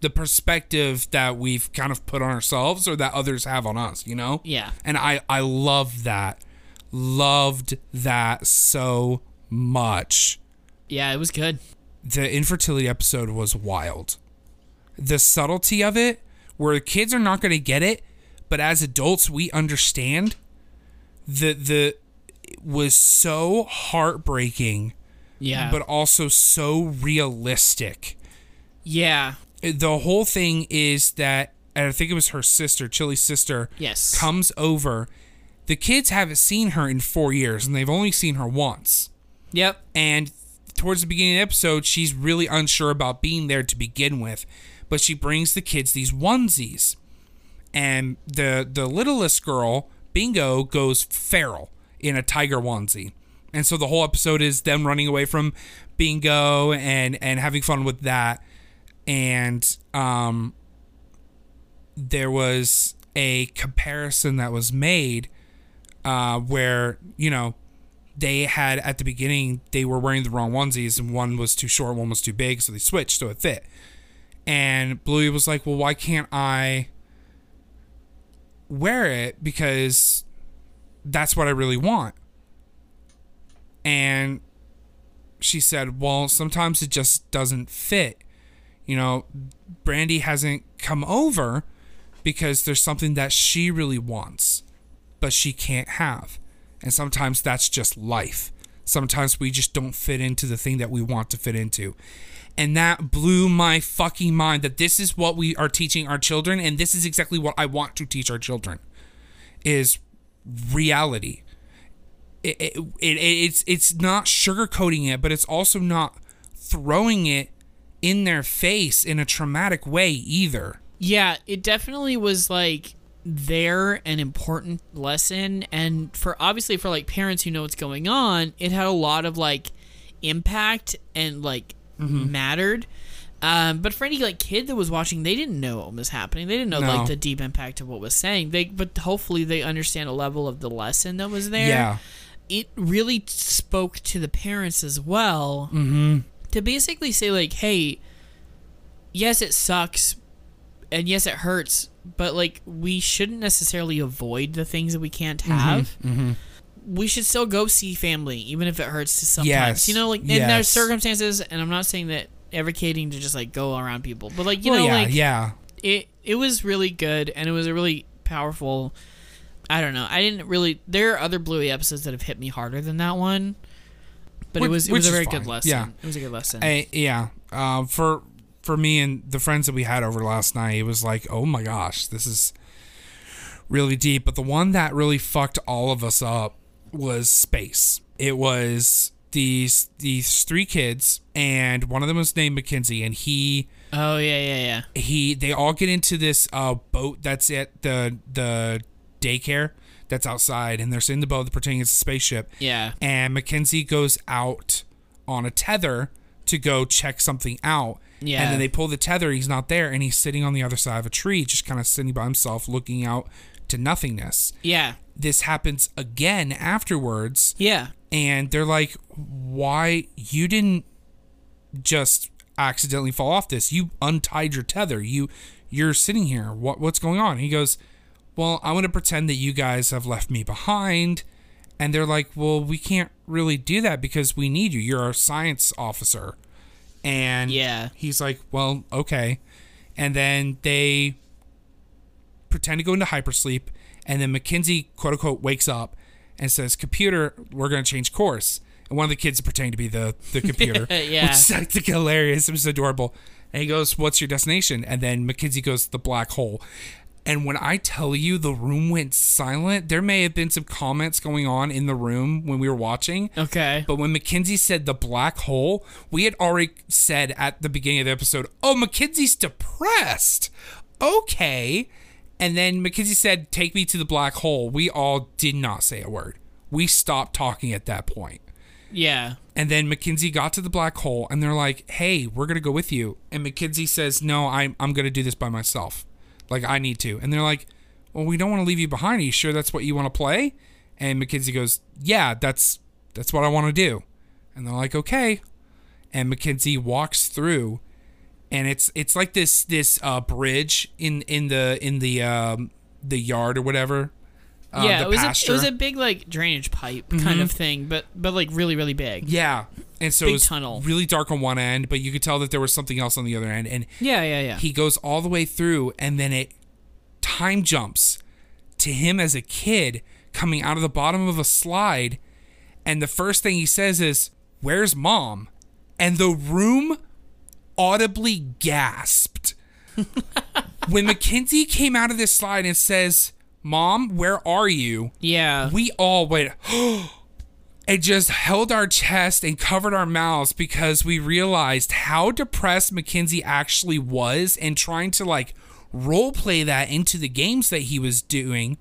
the perspective that we've kind of put on ourselves or that others have on us, you know? Yeah. And I I love that. Loved that so much. Yeah, it was good. The infertility episode was wild. The subtlety of it where the kids are not going to get it, but as adults we understand the the it was so heartbreaking Yeah. but also so realistic. yeah. The whole thing is that, and I think it was her sister, Chilli's sister, Yes. comes over. The kids haven't seen her in four years, and they've only seen her once. Yep. And towards the beginning of the episode, she's really unsure about being there to begin with, but she brings the kids these onesies, and the the littlest girl, Bingo, goes feral in a tiger onesie, and so the whole episode is them running away from Bingo and and having fun with that, and um, there was a comparison that was made uh, where you know they had at the beginning they were wearing the wrong onesies and one was too short one was too big so they switched so it fit. And bluey was like well why can't i wear it? Because that's what i really want. And she said well sometimes it just doesn't fit. You know brandy hasn't come over because there's something that she really wants but she can't have. And sometimes that's just life. Sometimes we just don't fit into the thing that we want to fit into. And that blew my fucking mind that this is what we are teaching our children and this is exactly what I want to teach our children is reality. it, it, it it's it's not sugarcoating it, but it's also not throwing it in their face in a traumatic way either. Yeah, it definitely was like there an important lesson and for obviously for like parents who know what's going on, it had a lot of like impact and like mattered. Um, but for any like kid that was watching, they didn't know what was happening. They didn't know No. like the deep impact of what was saying. They but hopefully they understand a level of the lesson that was there. Yeah. It really spoke to the parents as well Mm-hmm. to basically say like, hey, yes, it sucks, and yes, it hurts, but like we shouldn't necessarily avoid the things that we can't have. Mm-hmm. We should still go see family, even if it hurts to sometimes. Yes. You know, like in Yes. there's circumstances, and I'm not saying that advocating to just like go around people, but like you well, know, yeah, like yeah. it it was really good and it was a really powerful I don't know. I didn't really there are other Bluey episodes that have hit me harder than that one. But Which- it was it was a very fine. good lesson. Yeah. It was a good lesson. I, yeah. Uh, for for me and the friends that we had over last night, it was like, oh my gosh, this is really deep. But the one that really fucked all of us up was space. It was these these three kids, and one of them was named Mackenzie, and he oh yeah, yeah, yeah. he they all get into this uh, boat that's at the the daycare that's outside, and they're sitting in the boat pretending it's a spaceship Yeah. and Mackenzie goes out on a tether to go check something out. Yeah. And then they pull the tether, he's not there, and he's sitting on the other side of a tree, just kind of sitting by himself, looking out to nothingness. Yeah. This happens again afterwards, Yeah. and they're like, Why you didn't just accidentally fall off this? You untied your tether. You you're sitting here. What what's going on? he goes, Well, I want to pretend that you guys have left me behind. And they're like, Well, we can't really do that because we need you. You're our science officer. And Yeah. he's like, Well, okay. And then they pretend to go into hypersleep, and then Mackenzie quote unquote wakes up and says, Computer, we're gonna change course. And one of the kids is pretending to be the, the computer. Yeah. Which is like hilarious. It was adorable. And he goes, What's your destination? And then Mackenzie goes, The black hole. And when I tell you the room went silent, there may have been some comments going on in the room when we were watching. Okay. But when Mackenzie said the black hole, we had already said at the beginning of the episode, "Oh, Mackenzie's depressed." Okay. And then Mackenzie said, "Take me to the black hole." We all did not say a word. We stopped talking at that point. Yeah. And then Mackenzie got to the black hole and they're like, "Hey, we're going to go with you." And Mackenzie says, "No, I'm I'm going to do this by myself. Like I need to." And they're like, "Well, we don't want to leave you behind. Are you sure that's what you want to play?" And Mackenzie goes, "Yeah, that's that's what I want to do." And they're like, "Okay." And Mackenzie walks through and it's it's like this this uh bridge in in the in the um the yard or whatever. Uh, yeah, it was a, it was a big like drainage pipe kind of thing, but but like really really big. Yeah. And so Big it was tunnel. really dark on one end, but you could tell that there was something else on the other end. And Yeah, yeah, yeah. he goes all the way through, and then it time jumps to him as a kid coming out of the bottom of a slide. And the first thing he says is, Where's mom? And the room audibly gasped. when Mackenzie came out of this slide and says, Mom, where are you? yeah. we all went and just held our chest and covered our mouths because we realized how depressed Mackenzie actually was and trying to like role play that into the games that he was doing.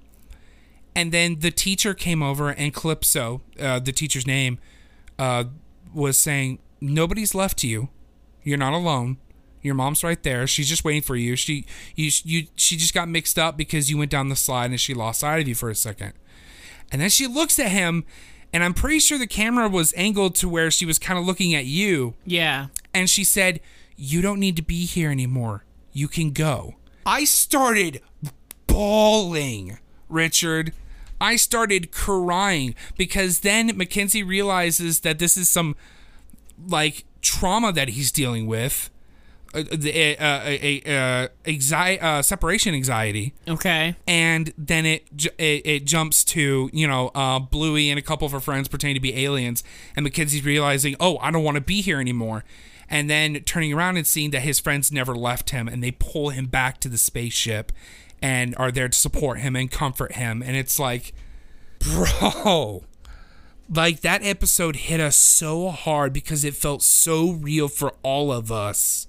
And then the teacher came over and Calypso, uh, the teacher's name, uh, was saying, Nobody's left you. You're not alone. Your mom's right there. She's just waiting for you. She you you she just got mixed up because you went down the slide and she lost sight of you for a second. And then she looks at him and I'm pretty sure the camera was angled to where she was kind of looking at you Yeah. and she said, "You don't need to be here anymore. You can go." I started bawling, Richard. I started crying because then Mackenzie realizes that this is some like trauma that he's dealing with, uh, the uh, a, uh, anxi- uh, separation anxiety Okay. and then it, it it jumps to you know uh, Bluey and a couple of her friends pretending to be aliens, and Mackenzie's realizing, oh, I don't want to be here anymore, and then turning around and seeing that his friends never left him, and they pull him back to the spaceship, and are there to support him and comfort him, and it's like, bro, like that episode hit us so hard because it felt so real for all of us.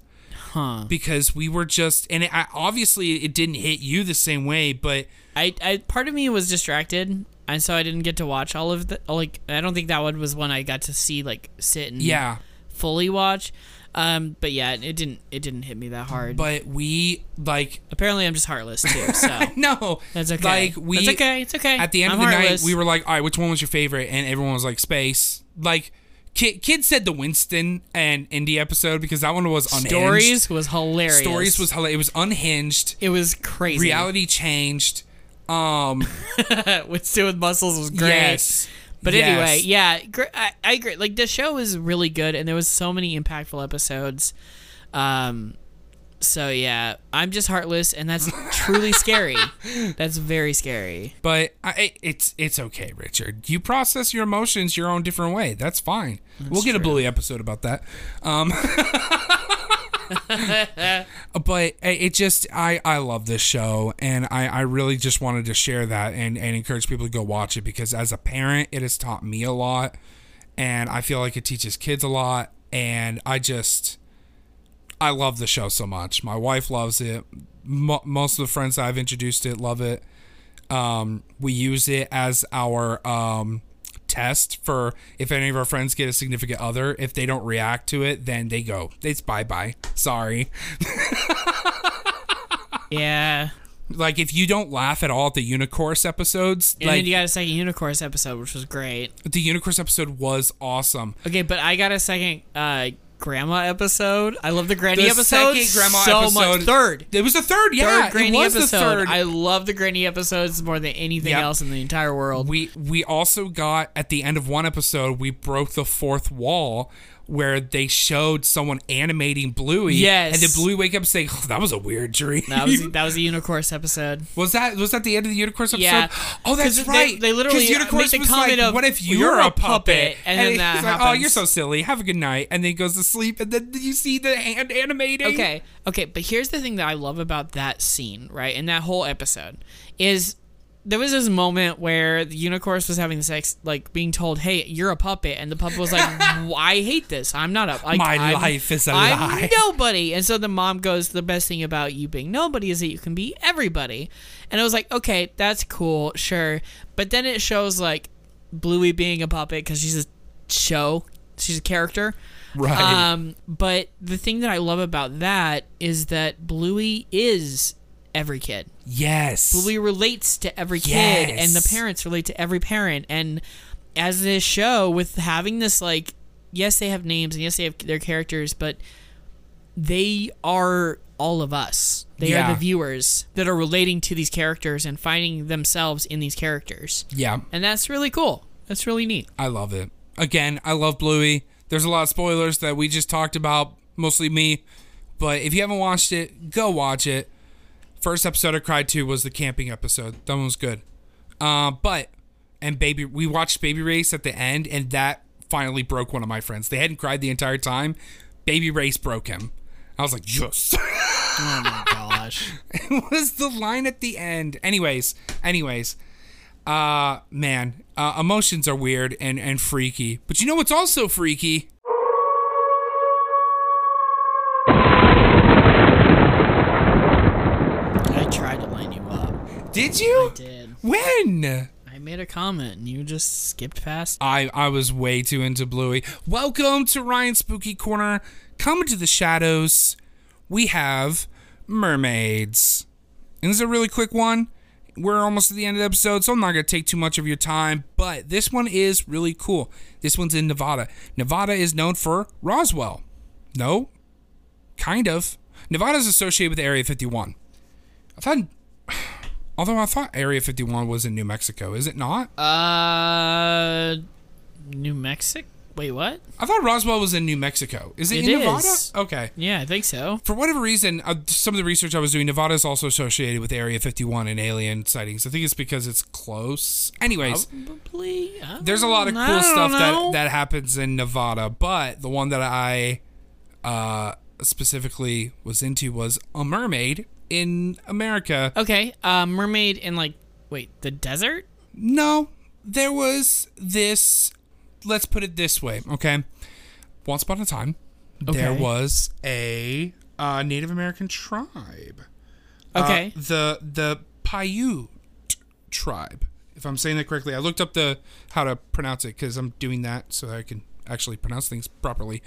Huh. Because we were just, and it, I, obviously it didn't hit you the same way, but I, I part of me was distracted, and so I didn't get to watch all of the like. I don't think that one was one I got to see like sit and yeah. fully watch. Um, but yeah, it didn't it didn't hit me that hard. But we like Apparently, I'm just heartless too. So no, that's okay. Like we, That's okay. It's okay. At the end I'm of the heartless. night, we were like, "All right, which one was your favorite?" And everyone was like, "Space." Like, kid, kid said the Winston and Indy episode because that one was unhinged. Stories was hilarious. Stories was hilarious. It was unhinged. it was crazy. Reality changed. Um, with Stu with muscles was great. yes. But Yes. anyway, yeah, I, I agree. Like the show was really good, and there was so many impactful episodes. Um, so yeah, I'm just heartless, and that's truly scary. That's very scary. But I, it's it's okay, Richard. You process your emotions your own different way. That's fine. we'll get a true. Bluey episode about that. Um, but it just I I love this show, and I I really just wanted to share that and and encourage people to go watch it because as a parent, it has taught me a lot, and I feel like it teaches kids a lot, and I just. I love the show so much. My wife loves it. Mo- most of the friends I've introduced it love it. Um, we use it as our um, test for if any of our friends get a significant other. If they don't react to it, then they go. It's bye bye. Sorry. Yeah, Like if you don't laugh at all at the Unicorse episodes, and like then you got a second Unicorse episode, which was great. the Unicorse episode was awesome. Okay, but I got a second uh, Grandma episode. I love the Granny The episode second Grandma so episode- much. Third. It was the third, yeah. third Granny it was episode. the third. I love the Granny episodes more than anything Yep. else in the entire world. We we also got at the end of one episode we broke the fourth wall where they showed someone animating Bluey. Yes. And then Bluey wake up and say, oh, "That was a weird dream." that was that was a Unicorse episode. was that was that the end of the Unicorse episode? Yeah. Oh, that's right. they literally 'Cause uh, make Unicorse the was like, of, "What if "You're a a puppet?" puppet," and then he's that like, "Oh, you're so silly. Have a good night." And then he goes to sleep, and then you see the hand animating. Okay, okay, but here's the thing that I love about that scene, right? And that whole episode is there was this moment where the unicorse was having sex, like being told, "Hey, you're a puppet," and the puppet was like, "I hate this. I'm not a like, My I'm- life is a I'm lie." nobody." And so the mom goes, "The best thing about you being nobody is that you can be everybody." And I was like, "Okay, that's cool, sure." But then it shows like Bluey being a puppet because she's a show, she's a character. Right. Um, but the thing that I love about that is that Bluey is every kid. Yes. Bluey relates to every kid, and the parents relate to every parent. And as this show, with having this, like, yes, they have names and yes, they have their characters, but they are all of us. They Yeah. are the viewers that are relating to these characters and finding themselves in these characters. yeah. And that's really cool. That's really neat. I love it. Again, I love Bluey. There's a lot of spoilers that we just talked about, mostly me. But if you haven't watched it, go watch it. First episode I cried to was the camping episode. That one was good. Uh, but and baby, we watched Baby Race at the end, and that finally broke one of my friends. They hadn't cried the entire time. Baby Race broke him. I was like, yes. Oh my gosh. it was the line at the end. Anyways, anyways, uh, man, uh, emotions are weird and and freaky. But you know what's also freaky? Did you? I did. When? I made a comment and you just skipped past. I I was way too into Bluey. Welcome to Ryan's Spooky Corner. Coming to the shadows, we have mermaids. And this is a really quick one. We're almost at the end of the episode, so I'm not going to take too much of your time, but this one is really cool. This one's in Nevada. Nevada is known for Roswell. No? Kind of. Nevada's associated with Area 51. I thought although I thought Area 51 was in New Mexico, is it not? Uh, New Mexico. Wait, what? I thought Roswell was in New Mexico. Is it, It in Nevada? Okay. Yeah, I think so. For whatever reason, uh, some of the research I was doing, Nevada is also associated with Area 51 and alien sightings. I think it's because it's close. Anyways, Probably. There's a lot of cool stuff that that happens in Nevada, but the one that I uh, specifically was into was a mermaid in America. Okay, uh, mermaid in like wait the desert. No, there was this let's put it this way, okay? Once upon a time, there was a uh, Native American tribe. Okay. Uh, the the Paiute tribe. If I'm saying that correctly, I looked up the how to pronounce it because I'm doing that so that I can actually pronounce things properly.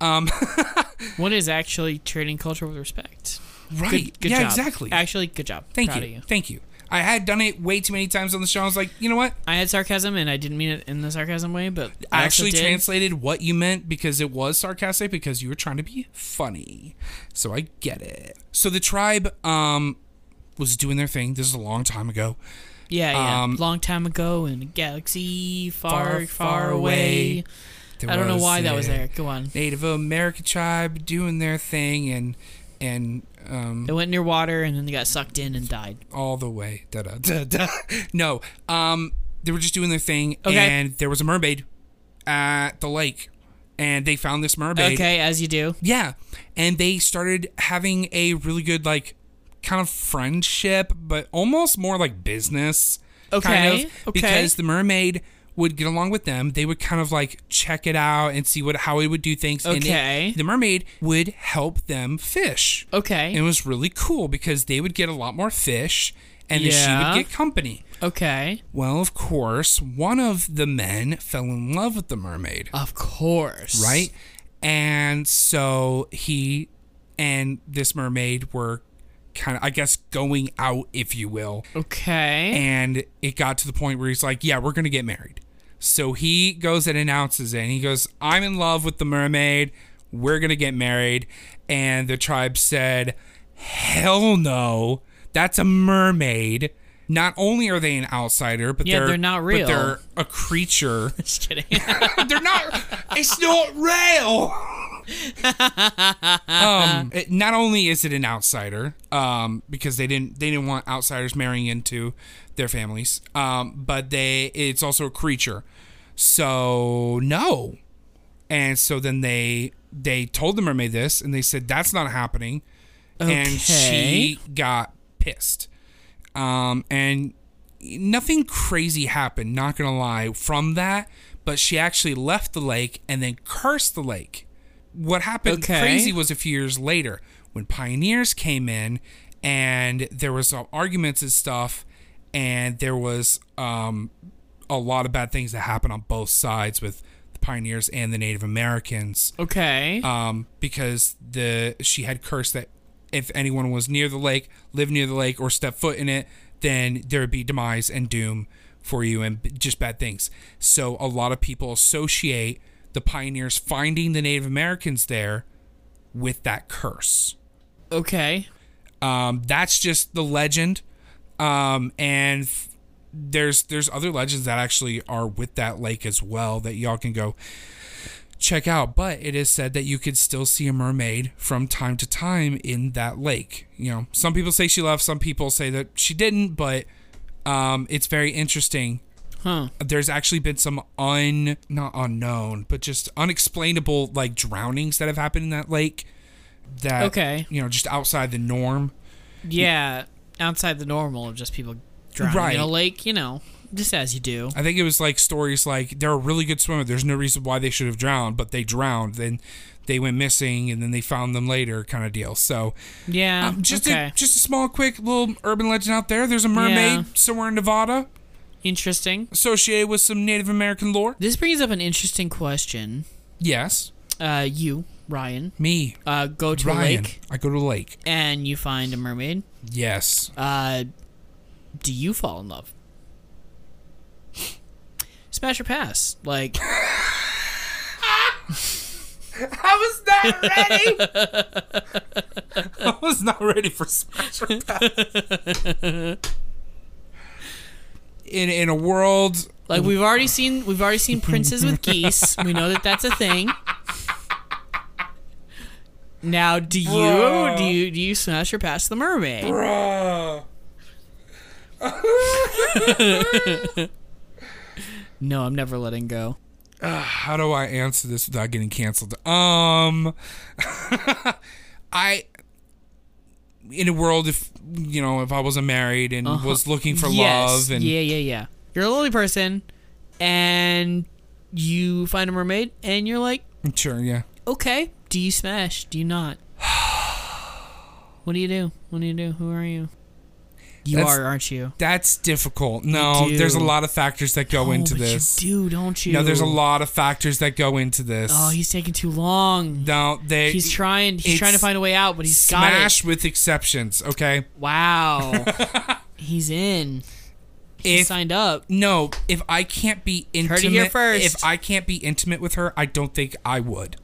Um, What is actually trading culture with respect? Right? Good, good yeah, job. exactly. Actually, good job. Thank Proud you. You. Thank you. I had done it way too many times on the show. I was like, you know what? I had sarcasm, and I didn't mean it in the sarcasm way, but I I actually translated what you meant because it was sarcastic because you were trying to be funny. So I get it. So the tribe um was doing their thing. This is a long time ago. Yeah, yeah. um, Long time ago in a galaxy far, Far, far, far away. away, I don't know why that was there. Go on. Native American tribe doing their thing and and um They went near water, and then they got sucked in and died. all the way. Da, da, da, da. No, um, they were just doing their thing, Okay. and there was a mermaid at the lake, and they found this mermaid. Okay, as you do. Yeah, and they started having a really good like kind of friendship, but almost more like business. Okay, kind of, okay. because the mermaid would get along with them. They would kind of like check it out and see what how it would do things. and it- Okay. the mermaid would help them fish. Okay. And it was really cool because they would get a lot more fish and then she would get company. okay. Well, of course, one of the men fell in love with the mermaid, Of course. right? And so he and this mermaid were kind of, I guess, going out, if you will. Okay. And it got to the point where he's like, yeah, we're going to get married. So he goes and announces it. And he goes, I'm in love with the mermaid. We're going to get married. And the tribe said, hell no. That's a mermaid. Not only are they an outsider, but Yeah, they're, they're not real. But they're a creature. Just kidding. they're not. It's not real. um, it- not only is it an outsider, um, because they didn't they didn't want outsiders marrying into their families, um, but they it's also a creature. So no, and so then they they told the mermaid this, and they said that's not happening, and she got pissed, um, and nothing crazy happened. Not gonna lie from that, but she actually left the lake and then cursed the lake. What happened Okay. crazy was a few years later when pioneers came in and there was arguments and stuff, and there was um, a lot of bad things that happen on both sides with the pioneers and the Native Americans okay. um, because the she had cursed that if anyone was near the lake, lived near the lake, or stepped foot in it, then there would be demise and doom for you and just bad things. So a lot of people associate the pioneers finding the Native Americans there with that curse. okay. Um, that's just the legend, um, and f- there's there's other legends that actually are with that lake as well that y'all can go check out. But it is said that you could still see a mermaid from time to time in that lake. You know, some people say she left, some people say that she didn't, but um, it's very interesting. Huh. There's actually been some un not unknown, but just unexplainable like drownings that have happened in that lake. That Okay. you know, just outside the norm. Yeah. Outside the normal of just people drowning Right. in a lake, you know, just as you do. I think it was like stories like they're a really good swimmer. There's no reason why they should have drowned, but they drowned. Then they went missing, and then they found them later, kind of deal. So Yeah. um, just okay. a just a small, quick little urban legend out there. There's a mermaid Yeah. somewhere in Nevada Interesting. associated with some Native American lore. This brings up an interesting question. Yes, Uh, you, Ryan, me, uh, go to Ryan. lake I go to the lake. and you find a mermaid. Yes. Uh, do you fall in love? Smash or pass? Like, I was not ready. I was not ready for smash or pass. In in a world like we've already seen we've already seen princes with geese. We know that that's a thing. Now, do you Bruh. do you do you smash or pass the mermaid? Bruh. No, I'm never letting go. How do I answer this without getting canceled? Um, I, in a world if you know if I wasn't married and was looking for Uh-huh. Yes. love and yeah, yeah, yeah. You're a lonely person, and you find a mermaid and you're like, Sure, yeah. okay. Do you smash? Do you not? what do you do? What do you do? Who are you? You That's- are, aren't you? That's difficult. No, there's a lot of factors that go Oh, into but this. You do, don't you? No, there's a lot of factors that go into this. Oh, he's taking too long. no, they He's trying. He's trying to find a way out, but he's smash with exceptions. Okay, Wow. he's in. He if signed up. no, if I can't be intimate, Heard it here first. if I can't be intimate with her, I don't think I would.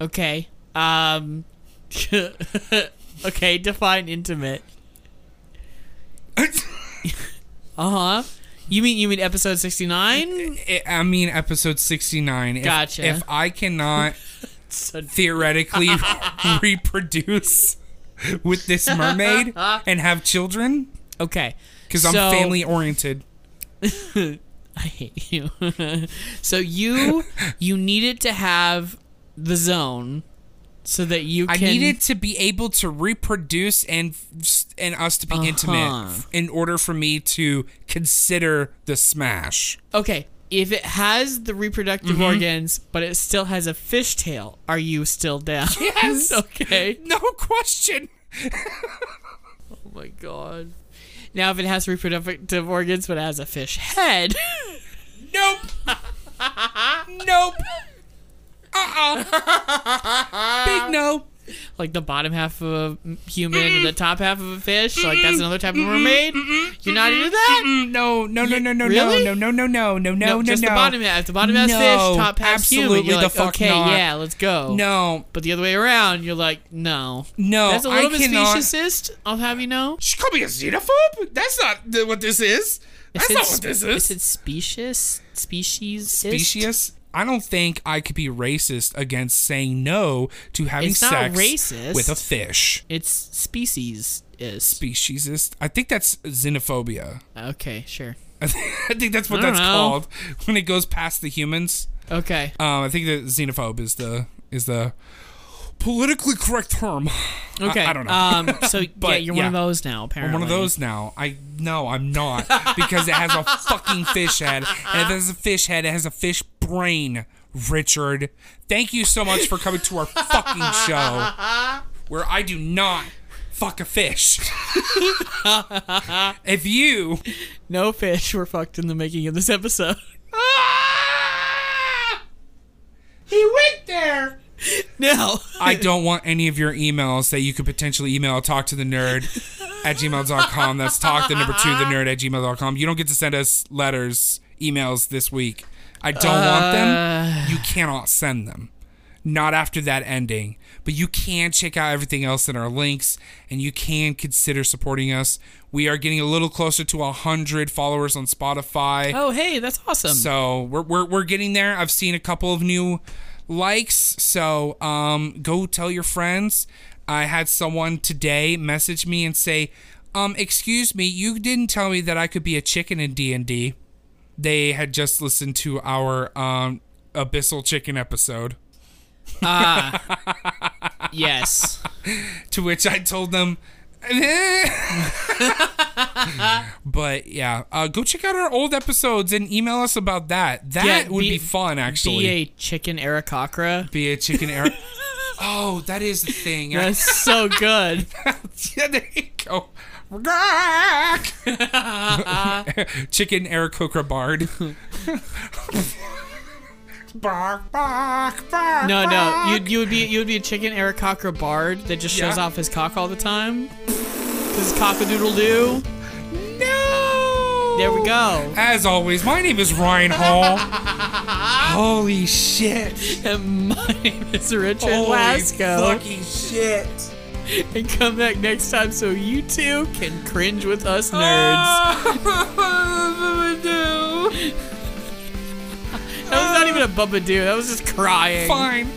Okay. Um. okay. Define intimate. Uh huh. You mean you mean episode sixty nine? I- mean, episode sixty-nine. If, Gotcha. If I cannot theoretically reproduce with this mermaid and have children, Okay. because I'm family oriented. I hate you. so you you needed to have the zone so that you can. I needed to be able to reproduce and and us to be Uh-huh. intimate in order for me to consider the smash. Okay, if it has the reproductive Mm-hmm. organs, but it still has a fishtail, are you still down? Yes. okay. No question. Oh my god. Now, if it has reproductive organs but it has a fish head, Nope. nope. Big no. Like the bottom half of a human and the top half of a fish. Like that's another type of mermaid. You're not into that? No, no, no, no, no, really? no, no, no, no, no, no, no. Just no. the bottom half. The bottom half no, fish, top half absolutely human. You're like, the fuck okay, not. yeah, let's go. No. But the other way around, you're like, no. No. That's a little I bit cannot. speciesist, I'll have you know. She called me a xenophobe? That's not what this is. That's not what this is. Is it specious? Species? Specious? I don't think I could be racist against saying no to having It's sex racist. with a fish. It's species is. Speciesist? I think that's xenophobia. Okay, sure. I think, I think that's what that's know. called when it goes past the humans. Okay. Um, I think that xenophobe is the is the politically correct term. Okay. I, don't know. Um. So yeah, you're one of those now. Apparently, I'm one of those now. I no, I'm not because it has a fucking fish head, and if it has a fish head, it has a fish brain. Richard, thank you so much for coming to our fucking show, where I do not fuck a fish. if you, No fish were fucked in the making of this episode. Ah! he went there. No. I don't want any of your emails that you could potentially email talk to the nerd at gmail.com. That's talk the number two the nerd at gmail.com. You don't get to send us letters, emails this week. I don't want them. You uh. cannot send them. Not after that ending. But you can check out everything else in our links and you can consider supporting us. We are getting a little closer to 100 followers on Spotify. Oh, hey, that's awesome. So we're, we're, we're getting there. I've seen a couple of new likes. So um, go tell your friends. I had someone today message me and say, um, excuse me, you didn't tell me that I could be a chicken in D and D. They had just listened to our um, abyssal chicken episode. Ah. Yes. To which I told them. But yeah, uh, go check out our old episodes and email us about that. That Yeah, would be, be- fun, actually. Be a chicken Aarakocra. be a chicken air. oh, that is the thing. That's so good. yeah, there you go. chicken Aarakocra bard. Bark, bark, bark. No, no, you you would be you would be a chicken Aarakocra bard that just shows Yeah. off his cock all the time. Cause cockadoodle doo. No. There we go. As always, my name is Ryan Hall. Holy shit. And my name is Richard Holy Lasco. fucking shit. And come back next time so you too can cringe with us nerds. Ah! That was not even a Bubba Doo. That was just crying. Fine.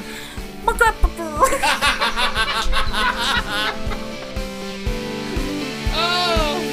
Oh.